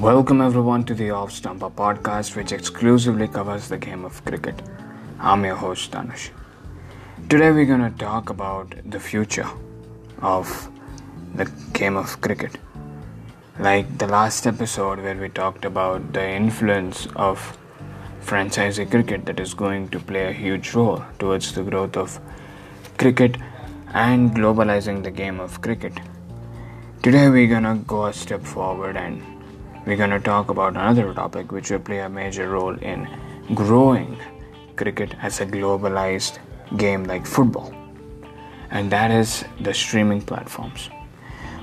Welcome everyone to the Off Stumper podcast, which exclusively covers the game of cricket. I'm your host Tanush. Today we're gonna talk about the future of the game of cricket. Like the last episode where we talked about the influence of franchise cricket that is going to play a huge role towards the growth of cricket and globalizing the game of cricket. Today we're gonna go a step forward and we're going to talk about another topic which will play a major role in growing cricket as a globalized game like football, and that is the streaming platforms.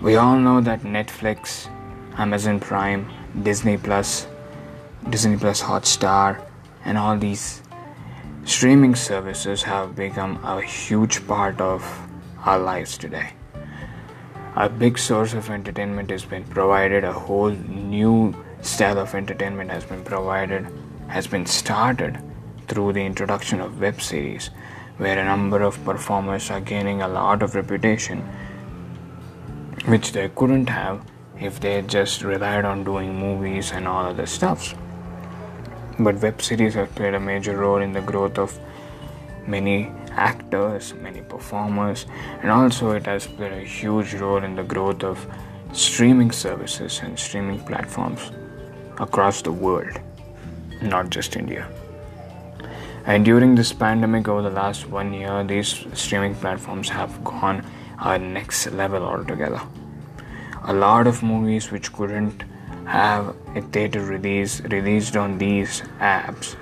We all know that Netflix, Amazon Prime, Disney Plus, Disney Plus Hotstar, and all these streaming services have become a huge part of our lives today a big source of entertainment has been provided a whole new style of entertainment has been provided has been started through the introduction of web series where a number of performers are gaining a lot of reputation which they couldn't have if they just relied on doing movies and all other stuffs. But web series have played a major role in the growth of many actors, many performers, and also it has played a huge role in the growth of streaming services and streaming platforms across the world, not just India. And during this pandemic, over the last one year, these streaming platforms have gone a next level altogether. A lot of movies which couldn't have a theater release released on these apps,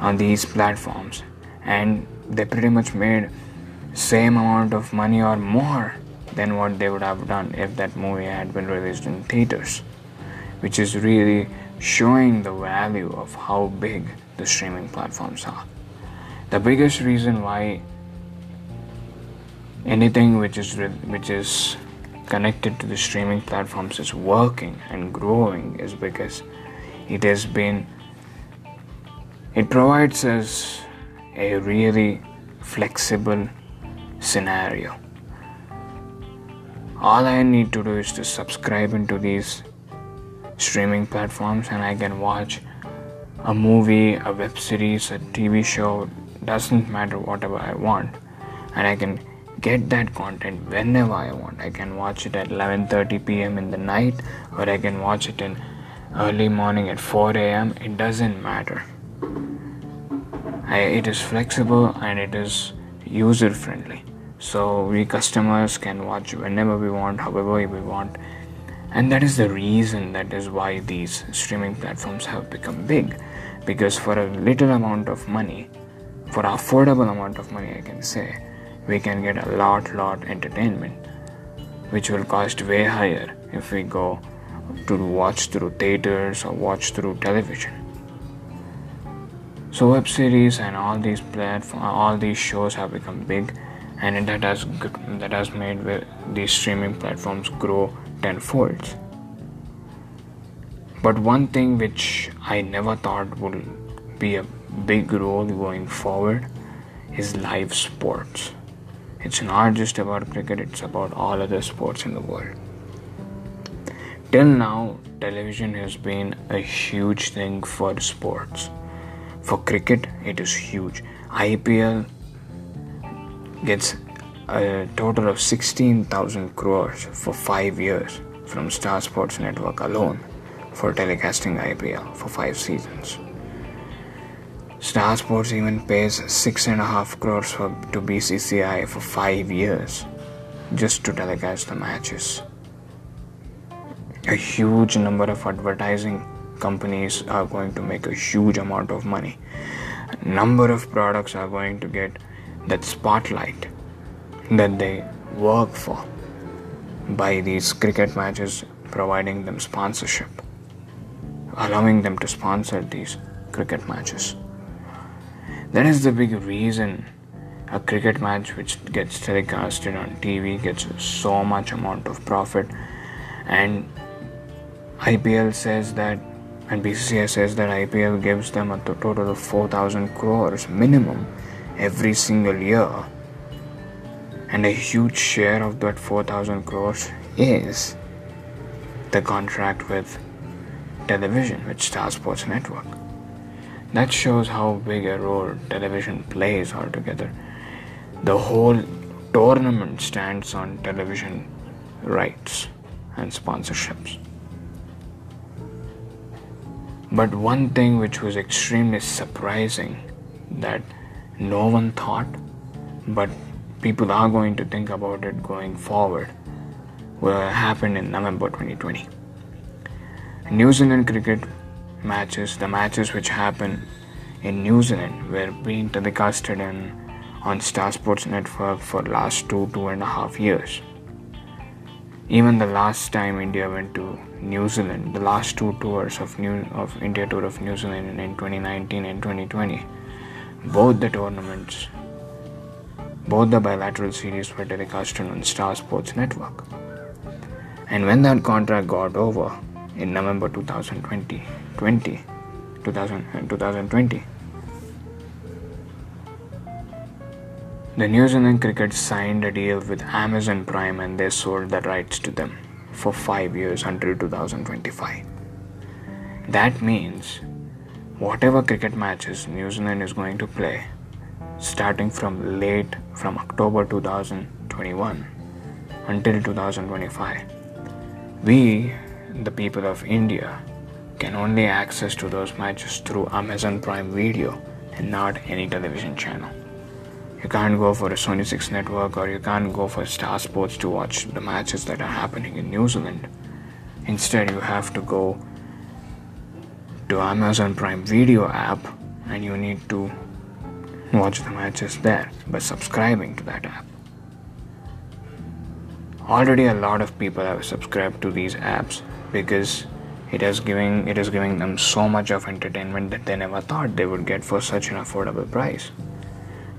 on these platforms, and they pretty much made same amount of money or more than what they would have done if that movie had been released in theaters which is really showing the value of how big the streaming platforms are. The biggest reason why anything which is which is connected to the streaming platforms is working and growing is because it has been it provides us a really flexible scenario. All I need to do is to subscribe into these streaming platforms and I can watch a movie, a web series, a TV show, doesn't matter whatever I want. And I can get that content whenever I want. I can watch it at 11:30 p.m. in the night or I can watch it in early morning at 4 a.m. It doesn't matter. It is flexible and it is user friendly so we customers can watch whenever we want however we want. And that is the reason that is why these streaming platforms have become big. Because for a little amount of money for affordable amount of money i can say we can get a lot lot entertainment which will cost way higher if we go to watch through theaters or watch through television so web series and all these platform, uh, all these shows have become big, and that has that has made these streaming platforms grow tenfold. But one thing which I never thought would be a big role going forward is live sports. It's not just about cricket, it's about all other sports in the world. Till now, television has been a huge thing for sports for cricket, it is huge. IPL gets a total of 16,000 crores for five years from Star Sports Network alone for telecasting IPL for five seasons. Star Sports even pays six and a half crores for, to BCCI for five years just to telecast the matches. A huge number of advertising companies are going to make a huge amount of money. Number of products are going to get that spotlight that they work for by these cricket matches providing them sponsorship allowing them to sponsor these cricket matches. That is the big reason a cricket match which gets telecasted on TV gets so much amount of profit. And IPL says that and BCCI says that IPL gives them a total of 4,000 crores minimum every single year. And a huge share of that 4,000 crores is the contract with television with Star Sports Network. That shows how big a role television plays altogether. The whole tournament stands on television rights and sponsorships. But one thing which was extremely surprising that no one thought, but people are going to think about it going forward, will happen in November 2020. New Zealand cricket matches, the matches which happen in New Zealand, were being telecasted in, on Star Sports Network for last two two and a half years. Even the last time India went to New Zealand, the last two tours of New of India tour of New Zealand in 2019 and 2020, both the tournaments, both the bilateral series were telecasted on Star Sports Network. And when that contract got over in November 2020, 20, 2000, uh, 2020, the New Zealand Cricket signed a deal with Amazon Prime and they sold the rights to them for 5 years until 2025. That means whatever cricket matches New Zealand is going to play starting from late from October 2021 until 2025 we the people of India can only access to those matches through Amazon Prime Video and not any television channel. You can't go for a Sony 6 network or you can't go for Star Sports to watch the matches that are happening in New Zealand. Instead, you have to go to Amazon Prime Video app and you need to watch the matches there by subscribing to that app. Already a lot of people have subscribed to these apps because it is giving it is giving them so much of entertainment that they never thought they would get for such an affordable price.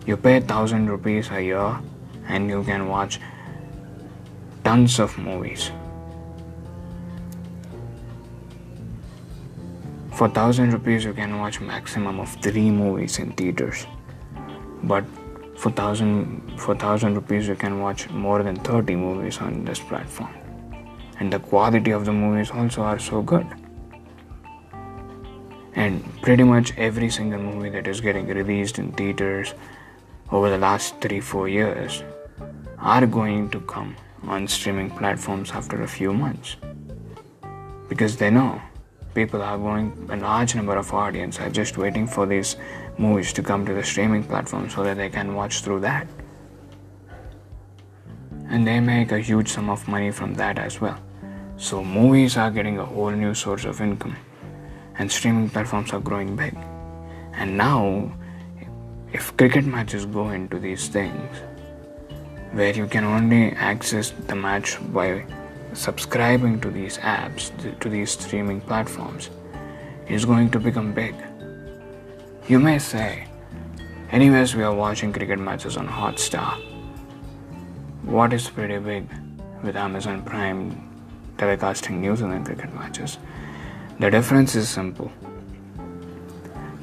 You pay thousand rupees a year and you can watch tons of movies. For thousand rupees you can watch maximum of three movies in theaters. But for thousand for thousand rupees you can watch more than 30 movies on this platform. And the quality of the movies also are so good. And pretty much every single movie that is getting released in theaters over the last three, four years are going to come on streaming platforms after a few months. Because they know people are going, a large number of audience are just waiting for these movies to come to the streaming platform so that they can watch through that. And they make a huge sum of money from that as well. So movies are getting a whole new source of income and streaming platforms are growing big. And now if cricket matches go into these things where you can only access the match by subscribing to these apps to these streaming platforms is going to become big. You may say anyways we are watching cricket matches on hotstar. What is pretty big with amazon prime telecasting New Zealand cricket matches? The difference is simple.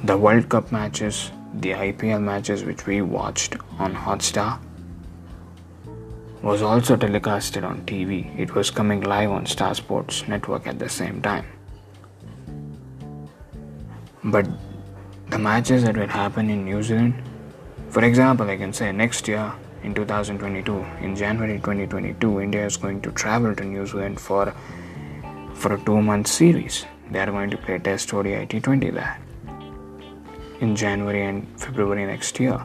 The world cup matches the IPL matches which we watched on Hotstar was also telecasted on TV. It was coming live on Star Sports Network at the same time. But the matches that will happen in New Zealand, for example, I can say next year in 2022, in January 2022, India is going to travel to New Zealand for for a two-month series. They are going to play Test ODI T20 there in January and February next year.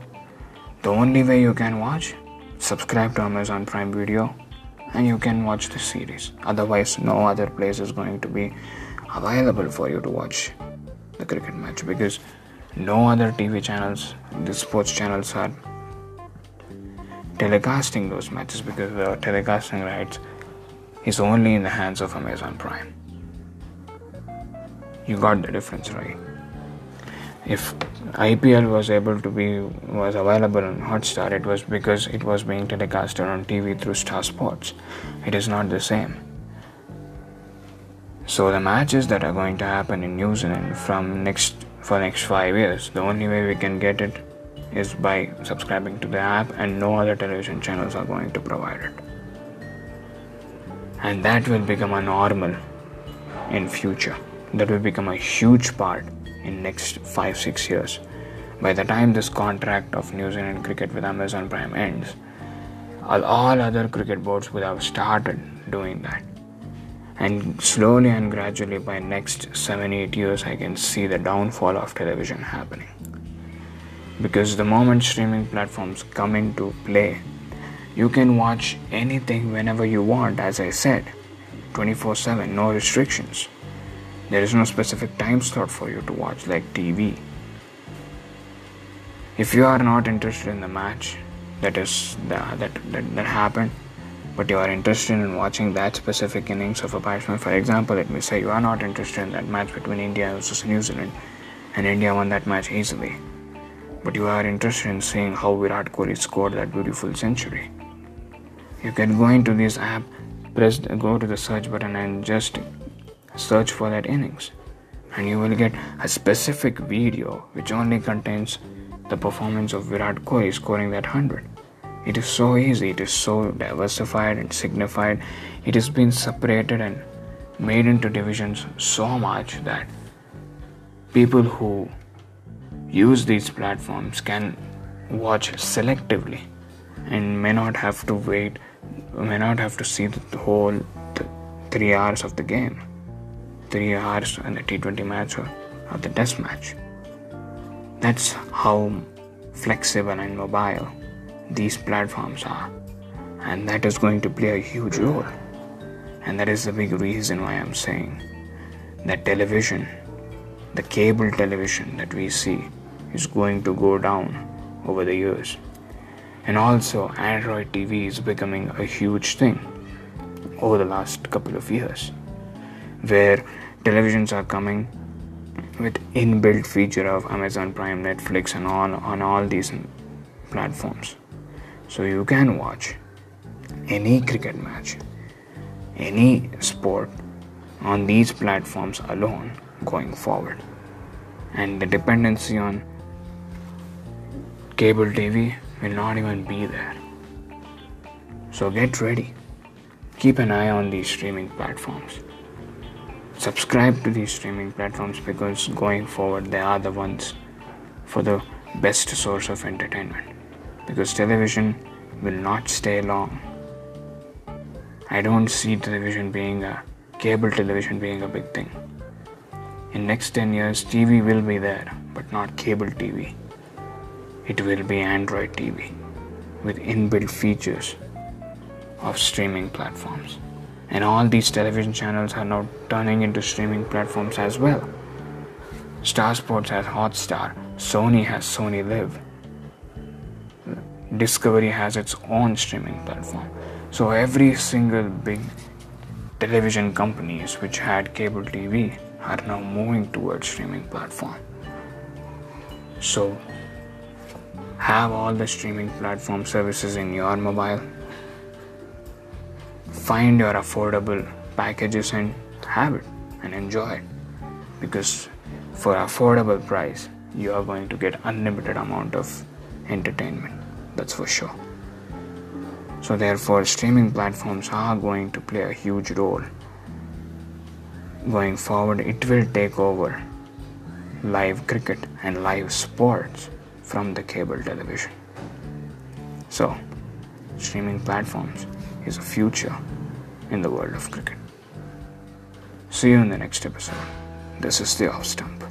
The only way you can watch, subscribe to Amazon Prime Video and you can watch the series. Otherwise, no other place is going to be available for you to watch the cricket match because no other TV channels, the sports channels are telecasting those matches because the telecasting rights is only in the hands of Amazon Prime. You got the difference, right? If IPL was able to be was available on Hotstar, it was because it was being telecasted on TV through Star Sports. It is not the same. So the matches that are going to happen in New Zealand from next for next five years, the only way we can get it is by subscribing to the app, and no other television channels are going to provide it. And that will become a normal in future that will become a huge part in next 5 6 years. By the time this contract of New Zealand cricket with Amazon Prime ends all, other cricket boards would have started doing that. And slowly and gradually by next 7 8 years i can see the downfall of television happening. Because the moment streaming platforms come into play you can watch anything whenever you want as i said 24 7 no restrictions there is no specific time slot for you to watch like tv if you are not interested in the match that is the, that, that that happened but you are interested in watching that specific innings of a batsman. For example, let me say you are not interested in that match between India versus New Zealand, and India won that match easily. But you are interested in seeing how Virat Kohli scored that beautiful century. You can go into this app, press, go to the search button, and just search for that innings, and you will get a specific video which only contains the performance of Virat Kohli scoring that hundred. It is so easy, it is so diversified and signified. It has been separated and made into divisions so much that people who use these platforms can watch selectively and may not have to wait, may not have to see the whole th- three hours of the game, three hours in the T20 match or, or the Test match. That's how flexible and mobile these platforms are. And that is going to play a huge role. And that is the big reason why I'm saying that television, the cable television that we see, is going to go down over the years. And also, Android TV is becoming a huge thing over the last couple of years, where televisions are coming with inbuilt feature of Amazon Prime, Netflix, and all on all these platforms. So you can watch any cricket match, any sport on these platforms alone going forward. And the dependency on cable TV will not even be there. So get ready. Keep an eye on these streaming platforms. Subscribe to these streaming platforms because going forward they are the ones for the best source of entertainment because television will not stay long. I don't see television being a cable television being a big thing. In next 10 years TV will be there but not cable TV. It will be Android TV with inbuilt features of streaming platforms. And all these television channels are now turning into streaming platforms as well. Star Sports has Hotstar, Sony has SonyLIV, Discovery has its own streaming platform. So every single big television companies which had cable TV are now moving towards streaming platform. So have all the streaming platform services in your mobile. Find your affordable packages and have it and enjoy it. Because for affordable price you are going to get unlimited amount of entertainment that's for sure. So, therefore, streaming platforms are going to play a huge role. Going forward, it will take over live cricket and live sports from the cable television. So, streaming platforms is a future in the world of cricket. See you in the next episode. This is the off stump.